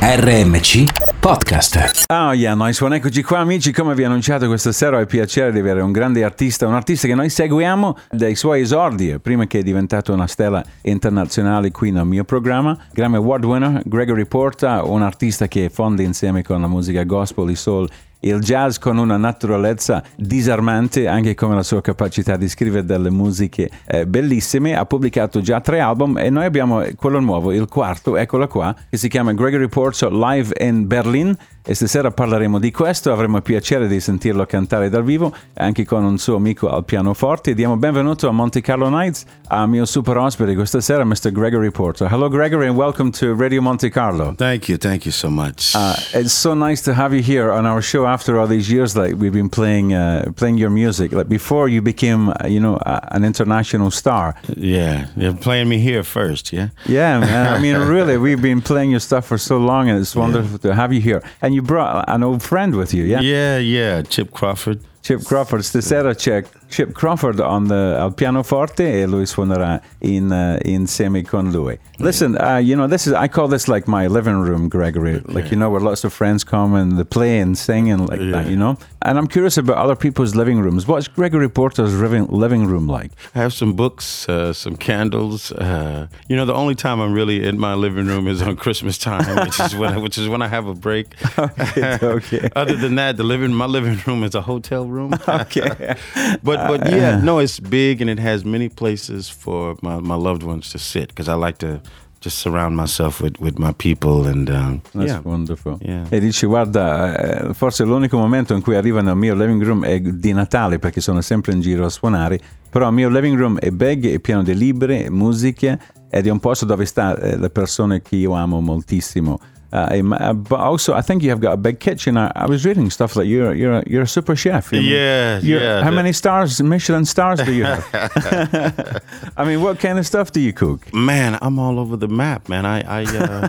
RMC Podcast. Oh yeah, nice one. Eccoci qua amici, come vi ho annunciato questa sera ho il piacere di avere un grande artista, un artista che noi seguiamo dai suoi esordi, prima che è diventato una stella internazionale qui nel mio programma. Grammy Award winner Gregory Porta, un artista che fonda insieme con la musica gospel, il soul il jazz con una naturalezza disarmante, anche come la sua capacità di scrivere delle musiche eh, bellissime. Ha pubblicato già tre album e noi abbiamo quello nuovo, il quarto, eccolo qua, che si chiama Gregory Porter Live in Berlin e stasera parleremo di questo, avremo il piacere di sentirlo cantare dal vivo anche con un suo amico al pianoforte. Diamo benvenuto a Monte Carlo Nights, al mio super ospite questa sera, Mr. Gregory Porter. Hello Gregory and welcome to Radio Monte Carlo. Thank you, thank you so much. Uh, it's so nice to have you here on our show after all these years like we've been playing uh, playing your music. Like before you became, uh, you know, uh, an international star. Yeah, you're playing me here first, yeah? Yeah, man. I mean, really, we've been playing your stuff for so long and it's wonderful yeah. to have you here. And you brought an old friend with you, yeah? Yeah, yeah, Chip Crawford. Chip Crawford, stasera c'è Chip Crawford on the, al pianoforte e lui suonerà in, uh, insieme con lui. Listen, uh, you know, this is I call this like my living room, Gregory. Like you know, where lots of friends come and they play and sing and like yeah. that, you know. And I'm curious about other people's living rooms. What's Gregory Porter's living living room like? I have some books, uh, some candles. Uh, you know, the only time I'm really in my living room is on Christmas time, which is when I, which is when I have a break. okay, okay. Other than that, the living my living room is a hotel room. okay, but but yeah, no, it's big and it has many places for my, my loved ones to sit because I like to just surround myself with, with my people and um, That's yeah. wonderful. Yeah. E dici guarda, eh, forse l'unico momento in cui arrivo nel mio living room è di Natale perché sono sempre in giro a suonare, però il mio living room è big, è pieno di libri, musiche ed è un posto dove sta eh, le persone che io amo moltissimo. Uh, uh, but also, I think you have got a big kitchen. I, I was reading stuff like you're you're a, you're a super chef. You yeah, yeah. How many stars, Michelin stars, do you have? I mean, what kind of stuff do you cook? Man, I'm all over the map, man. I, I uh,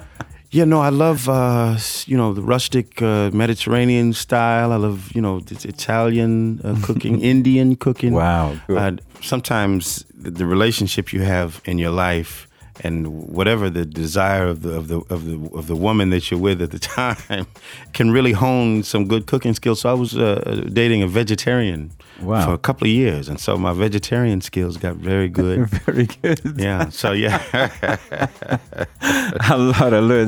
yeah, no, I love uh, you know the rustic uh, Mediterranean style. I love you know Italian uh, cooking, Indian cooking. Wow. sometimes the relationship you have in your life and whatever the desire of the of the of the of the woman that you're with at the time can really hone some good cooking skills. So I was uh, dating a vegetarian wow. for a couple of years, and so my vegetarian skills got very good. very good. Yeah. So yeah. allora lui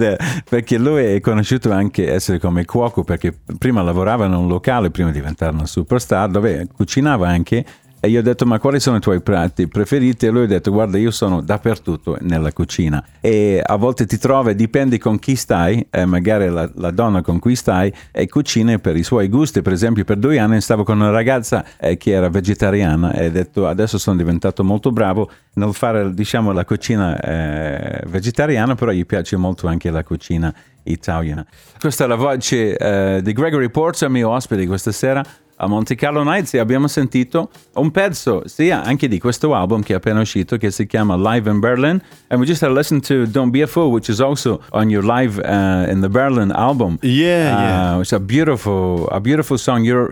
perché lui è conosciuto anche essere come cuoco perché prima lavorava in un locale prima di diventare una superstar dove cucinava anche e io ho detto, ma quali sono i tuoi piatti preferiti? E lui ha detto, guarda, io sono dappertutto nella cucina. E a volte ti trovi, dipende con chi stai, eh, magari la, la, donna con cui stai, e cucina per i suoi gusti. Per esempio, per due anni stavo con una ragazza eh, che era vegetariana e ho detto, adesso sono diventato molto bravo nel fare, diciamo, la cucina eh, vegetariana, però gli piace molto anche la cucina italiana. Questa è la voce eh, di Gregory Porter, mio ospite questa sera a Monte Carlo Nights e abbiamo sentito un pezzo sia anche di questo album che è appena uscito che si chiama Live in Berlin. And we just had to listen to Don't Be a Fool which is also on your Live uh, in the Berlin album. Yeah uh, yeah it's a beautiful a beautiful song. You're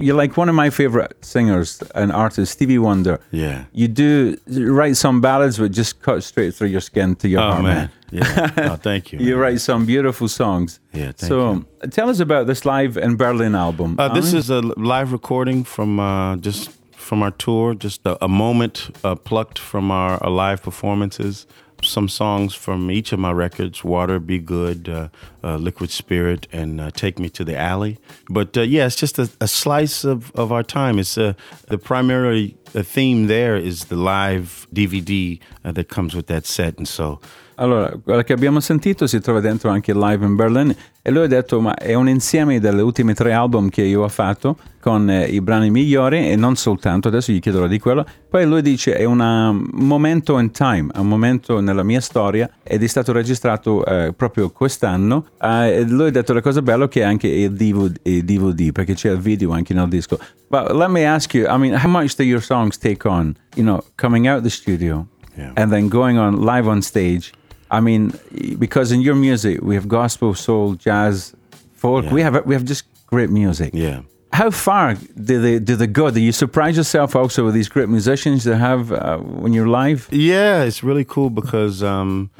you're like one of my favorite singers and artists, Stevie Wonder. Yeah. You do write some ballads which just cut straight through your skin to your oh, heart, man. man. Yeah. Oh, thank you. you write some beautiful songs. Yeah. so you. tell us about this live in Berlin album. Uh, this is a live recording from uh, just from our tour, just a, a moment uh, plucked from our, our live performances some songs from each of my records Water, Be Good, uh, uh, Liquid Spirit, and uh, Take Me to the Alley. But uh, yeah, it's just a, a, slice of, of our time. It's uh, the primary theme there is the live DVD uh, that comes with that set. And so Allora, quella che abbiamo sentito si trova dentro anche Live in Berlin e lui ha detto ma è un insieme delle ultime tre album che io ho fatto con eh, i brani migliori e non soltanto, adesso gli chiederò di quello. Poi lui dice è una, un momento in time, un momento nella mia storia ed è stato registrato eh, proprio quest'anno. Eh, lui ha detto la cosa bella che è anche il DVD, il DVD perché c'è il video anche nel disco. But let me ask you, I mean, how much do your songs take on, you know, coming out the studio yeah. and then going on live on stage? I mean, because in your music we have gospel, soul, jazz, folk. Yeah. We have we have just great music. Yeah. How far do they do they go? Do you surprise yourself also with these great musicians that have uh, when you're live? Yeah, it's really cool because um,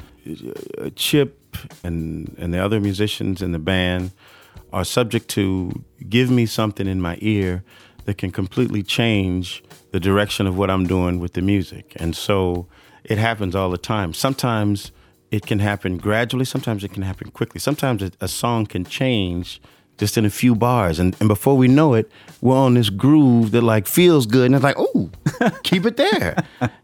Chip and and the other musicians in the band are subject to give me something in my ear that can completely change the direction of what I'm doing with the music. And so it happens all the time. Sometimes it can happen gradually, sometimes it can happen quickly. Sometimes a, a song can change just in a few bars. And, and before we know it, we're on this groove that like feels good. And it's like, oh, keep it there.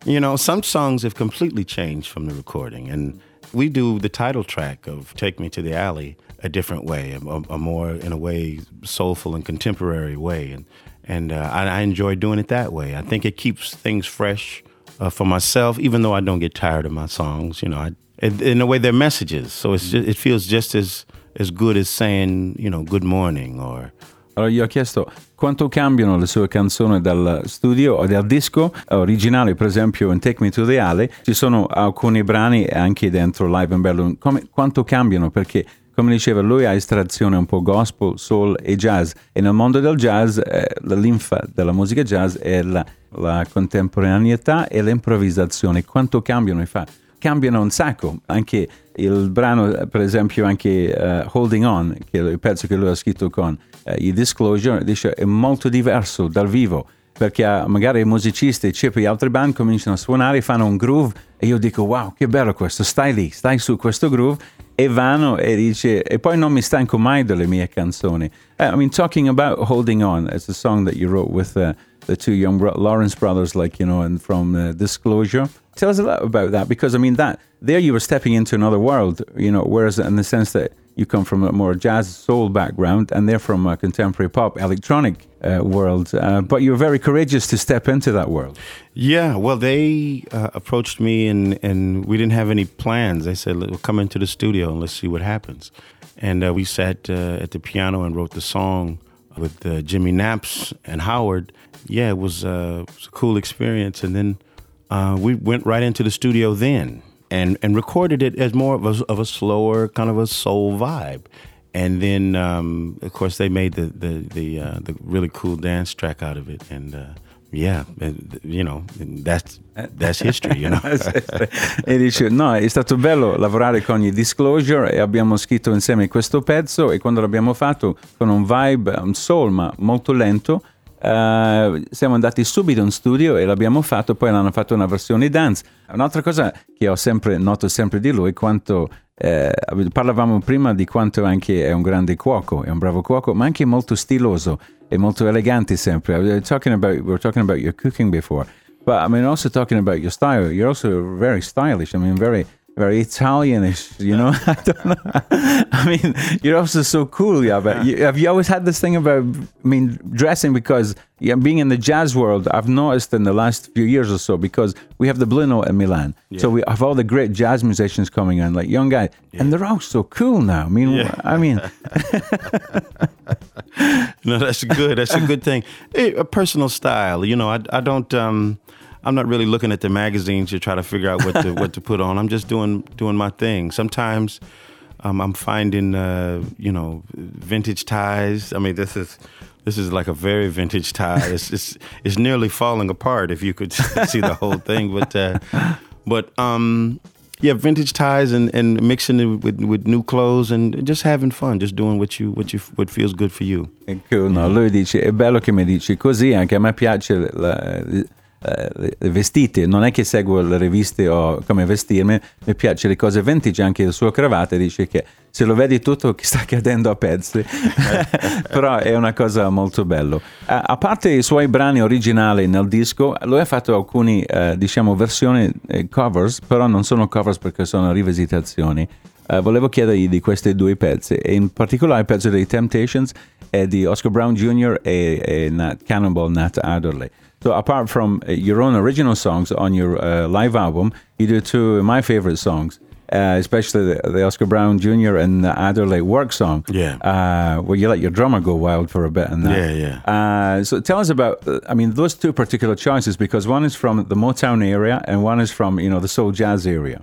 you know, some songs have completely changed from the recording. And we do the title track of Take Me to the Alley a different way, a, a more, in a way, soulful and contemporary way. And, and uh, I, I, enjoy doing it that way. I think it keeps things fresh uh, for myself, even though I don't get tired of my songs. You know, I, in, in a way, they're messages, so it's just, it feels just as as good as saying, you know, good morning or Allora gli ho chiesto quanto cambiano le sue canzoni dal studio o dal disco originale, per esempio in Take Me to the Alley, ci sono alcuni brani anche dentro Live and Bello, come, quanto cambiano? Perché come diceva lui ha estrazione un po' gospel, soul e jazz. E nel mondo del jazz eh, la linfa della musica jazz è la, la contemporaneità e l'improvvisazione, quanto cambiano i fatti cambiano un sacco. Anche il brano, per esempio, anche uh, Holding On, che è il pezzo che lui ha scritto con uh, i Disclosure, dice, è molto diverso dal vivo. Perché uh, magari i musicisti, Chip e altri band cominciano a suonare, fanno un groove e io dico wow che bello questo, stai lì, stai su questo groove e vanno e dice e poi non mi stanco mai delle mie canzoni. I mean talking about Holding On, it's a song that you wrote with the two young bro- Lawrence brothers, like you know, and from uh, Disclosure. Tell us a lot about that because I mean that there you were stepping into another world, you know, whereas in the sense that you come from a more jazz soul background and they're from a contemporary pop electronic uh, world, uh, but you were very courageous to step into that world. Yeah, well, they uh, approached me and and we didn't have any plans. They said, "We'll come into the studio and let's see what happens." And uh, we sat uh, at the piano and wrote the song with uh, Jimmy Napes and Howard yeah, it was, it was a cool experience. And then uh, we went right into the studio then and, and recorded it as more of a, of a slower kind of a soul vibe. And then, um, of course, they made the the the, uh, the really cool dance track out of it, and uh, yeah, you know, that's, that's history, you know. e dice, no, è stato bello lavorare con i Disclosure e abbiamo scritto insieme questo pezzo e quando l'abbiamo fatto con un vibe, un soul ma molto lento, Uh, siamo andati subito in studio e l'abbiamo fatto, poi hanno fatto una versione dance. Un'altra cosa che ho sempre noto sempre di lui, quanto eh, parlavamo prima di quanto anche è un grande cuoco, è un bravo cuoco, ma anche molto stiloso e molto elegante sempre. We were talking about, we were talking about your cooking before, but I mean also talking about your style. You're also very stylish. I mean very very Italianish, you know. I don't know. I mean, you're also so cool, yeah. But you, have you always had this thing about, I mean, dressing? Because yeah, being in the jazz world, I've noticed in the last few years or so, because we have the Blue Note in Milan, yeah. so we have all the great jazz musicians coming in, like young guys, yeah. and they're all so cool now. I mean, yeah. I mean. no, that's good. That's a good thing. a personal style, you know. I, I don't. Um, I'm not really looking at the magazines to try to figure out what to what to put on. I'm just doing doing my thing. Sometimes um, I'm finding uh, you know vintage ties. I mean, this is this is like a very vintage tie. It's it's, it's nearly falling apart if you could see the whole thing. But uh, but um, yeah, vintage ties and, and mixing it with, with new clothes and just having fun, just doing what you what you what feels good for you. Cool, no, lui dice è bello che mi dici così, anche a me piace la, eh, vestiti, non è che seguo le riviste o come vestirmi, mi piace le cose vintage, anche il suo cravatta dice che se lo vedi tutto che sta cadendo a pezzi, però è una cosa molto bella. A, a, parte i suoi brani originali nel disco, lui ha fatto alcune, eh, diciamo, versioni eh, covers, però non sono covers perché sono rivisitazioni. Uh, volevo chiedergli di questi due pezzi, e in particolare il pezzo dei Temptations e di Oscar Brown Jr. e, e Nat Cannonball Nat Adderley. So apart from uh, your own original songs on your uh, live album, you do two of my favorite songs. Uh, especially the, the, Oscar Brown Jr. and the Adderley work song. Yeah. Uh, where you let your drummer go wild for a bit and that. Yeah, yeah. Uh, so tell us about, uh, I mean, those two particular choices because one is from the Motown area and one is from, you know, the soul jazz area.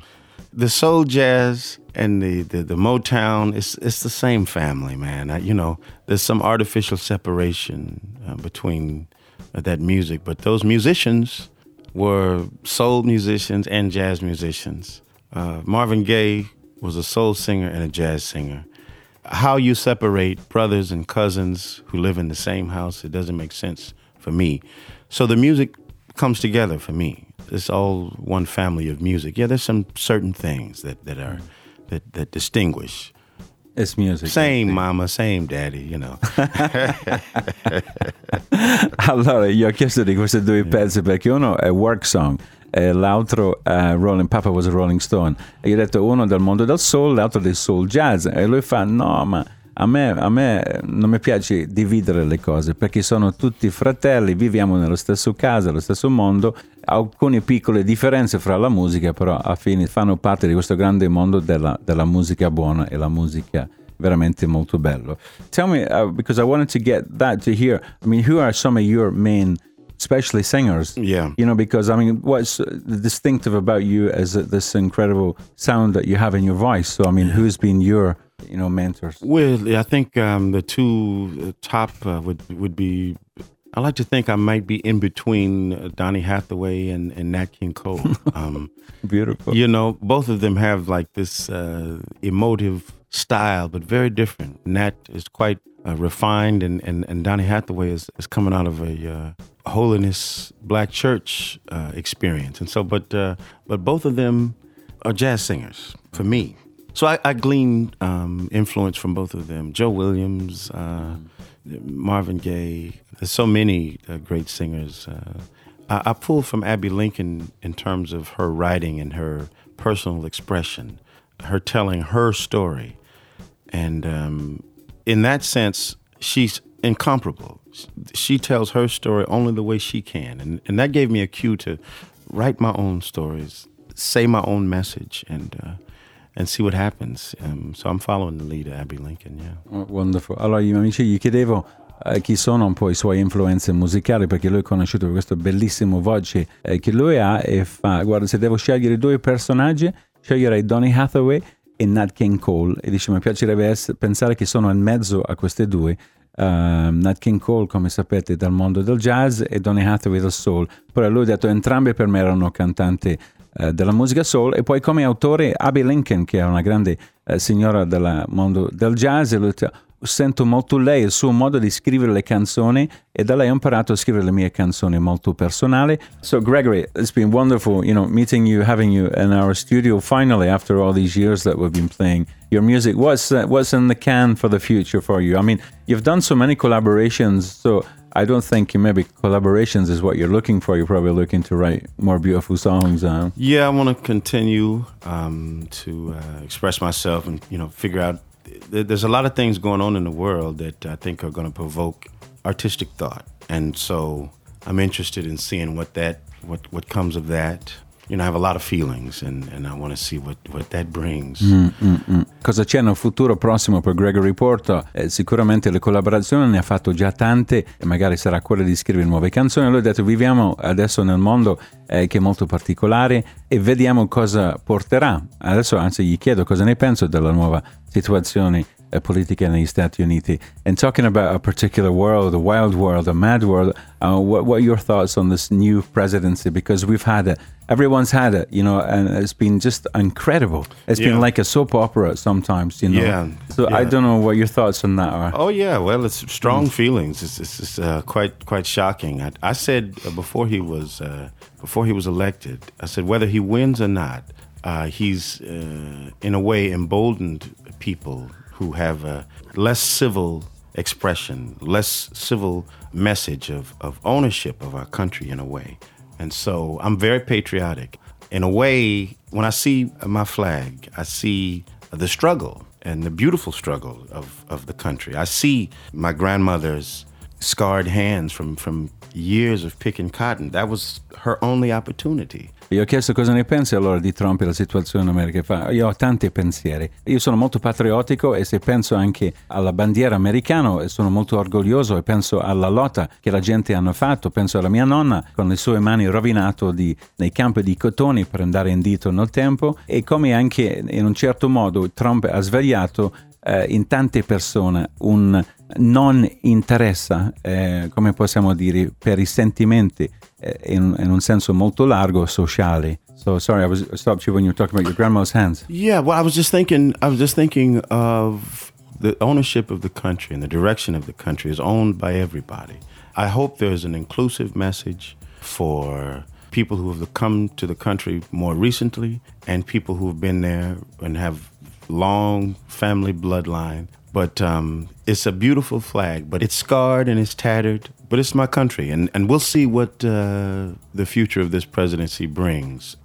The soul jazz and the, the, the Motown, it's, it's the same family, man. I, you know, there's some artificial separation uh, between that music. But those musicians were soul musicians and jazz musicians. Uh, Marvin Gaye was a soul singer and a jazz singer. How you separate brothers and cousins who live in the same house, it doesn't make sense for me. So the music comes together for me. It's all one family of music. Yeah, there's some certain things that, that are that, that distinguish. It's music. Same mama, same daddy, you know. allora, io ho chiesto di questi due pezzi perché uno è Work Song e l'altro è Rolling Papa was a Rolling Stone. E io ho detto uno del mondo del soul, l'altro del soul jazz. E lui fa, no, ma a me, a me, non mi piace dividere le cose perché sono tutti fratelli, viviamo nello stesso casa, nello stesso mondo, alcune piccole differenze fra la musica, però a fine fanno parte di questo grande mondo della, della musica buona e la musica veramente molto bello. Tell me, uh, because I wanted to get that to hear, I mean, who are some of your main especially singers. Yeah. You know, because I mean, what's distinctive about you is this incredible sound that you have in your voice. So, I mean, who's been your you know mentors? Well, I think um, the two top uh, would would be. I like to think I might be in between uh, Donny Hathaway and, and Nat King Cole. Um, Beautiful. You know, both of them have like this uh, emotive style, but very different. Nat is quite uh, refined, and, and, and Donny Hathaway is, is coming out of a uh, holiness black church uh, experience, and so but uh, but both of them are jazz singers for me. So I, I gleaned um, influence from both of them. Joe Williams, uh, Marvin Gaye. There's so many uh, great singers. I, I pulled from Abbey Lincoln in terms of her writing and her personal expression, her telling her story, and um, in that sense, she's incomparable. She tells her story only the way she can. And, and that gave me a cue to write my own stories, say my own message, and, uh, and see what happens. Um, so I'm following the lead of Abby Lincoln, yeah. Oh, wonderful. Allora, io amici gli chiedevo eh, chi sono un po' i suoi influenze musicali perché lui è conosciuto per questo bellissimo voce eh, che lui ha e fa, guarda, se devo scegliere due personaggi, sceglierei Donny Hathaway e Nat King Cole e dice mi piacerebbe essere, pensare che sono in mezzo a queste due uh, Nat King Cole come sapete dal mondo del jazz e Donny Hathaway del soul però lui ha detto entrambi per me erano cantanti uh, della musica soul e poi come autore Abby Lincoln che è una grande uh, signora del mondo del jazz sento molto lei, il suo modo di scrivere le canzoni e da lei ho imparato a scrivere le mie canzoni molto personali. So Gregory, it's been wonderful, you know, meeting you, having you in our studio finally after all these years that we've been playing your music. What's uh, what's in the can for the future for you? I mean, you've done so many collaborations, so I don't think maybe collaborations is what you're looking for. You're probably looking to write more beautiful songs. Yeah, I want to continue um, to uh, express myself and you know figure out there's a lot of things going on in the world that I think are going to provoke artistic thought, and so I'm interested in seeing what that what what comes of that. You know, I have a lot of feelings, and, and I want to see what, what that brings. Mm, mm, mm. Cosa c'è nel futuro prossimo per Gregory Porto? Eh, sicuramente le collaborazioni ne ha fatto già tante, e magari sarà quella di scrivere nuove canzoni. Lui ha detto: Viviamo adesso nel mondo eh, che è molto particolare e vediamo cosa porterà. Adesso, anzi, gli chiedo cosa ne penso della nuova situazione uh, politica negli Stati Uniti. And talking about a particular world, a wild world, a mad world, uh, what, what are your thoughts on this new presidency? Because we've had it, everyone's had it, you know, and it's been just incredible. It's yeah. been like a soap opera sometimes, you know. Yeah. So yeah. I don't know what your thoughts on that are. Oh yeah, well, it's strong mm. feelings. It's, it's, it's uh, quite quite shocking. I, I said uh, before he was uh, before he was elected, I said whether he wins or not, uh, he's uh, in a way emboldened people who have a less civil expression, less civil message of, of ownership of our country in a way. And so I'm very patriotic. In a way, when I see my flag, I see the struggle and the beautiful struggle of, of the country. I see my grandmother's scarred hands from, from years of picking cotton. That was her only opportunity. Io ho chiesto cosa ne pensi allora di Trump e la situazione in America. Fa, io ho tanti pensieri. Io sono molto patriottico e se penso anche alla bandiera americana sono molto orgoglioso e penso alla lotta che la gente hanno fatto. Penso alla mia nonna con le sue mani rovinato di, nei campi di cotoni per andare in dito nel tempo e come anche in un certo modo Trump ha svegliato eh, in tante persone un non interesse, eh, come possiamo dire, per i sentimenti in, in, un senso molto largo sociali. So sorry, I was I stopped you when you were talking about your grandma's hands. Yeah, well, I was just thinking. I was just thinking of the ownership of the country and the direction of the country is owned by everybody. I hope there's an inclusive message for people who have come to the country more recently and people who have been there and have long family bloodline. But um, it's a beautiful flag, but it's scarred and it's tattered. But it's my country, and, and we'll see what uh, the future of this presidency brings.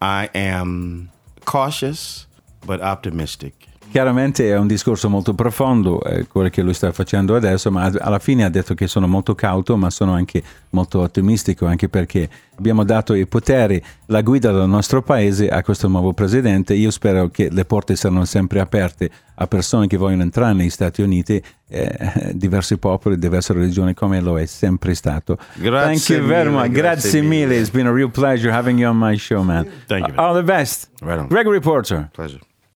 I am cautious but optimistic. Chiaramente è un discorso molto profondo, eh, quello che lui sta facendo adesso, ma alla fine ha detto che sono molto cauto, ma sono anche molto ottimistico, anche perché abbiamo dato i poteri, la guida del nostro paese a questo nuovo presidente. Io spero che le porte saranno sempre aperte a persone che vogliono entrare negli Stati Uniti, eh, diversi popoli, diverse religioni, come lo è sempre stato. Grazie Thank you very mille, much. grazie Grazie mille. mille. It's been a real pleasure having you on my show, man. Thank you. All the best. Right. Gregory Porter. Pleasure.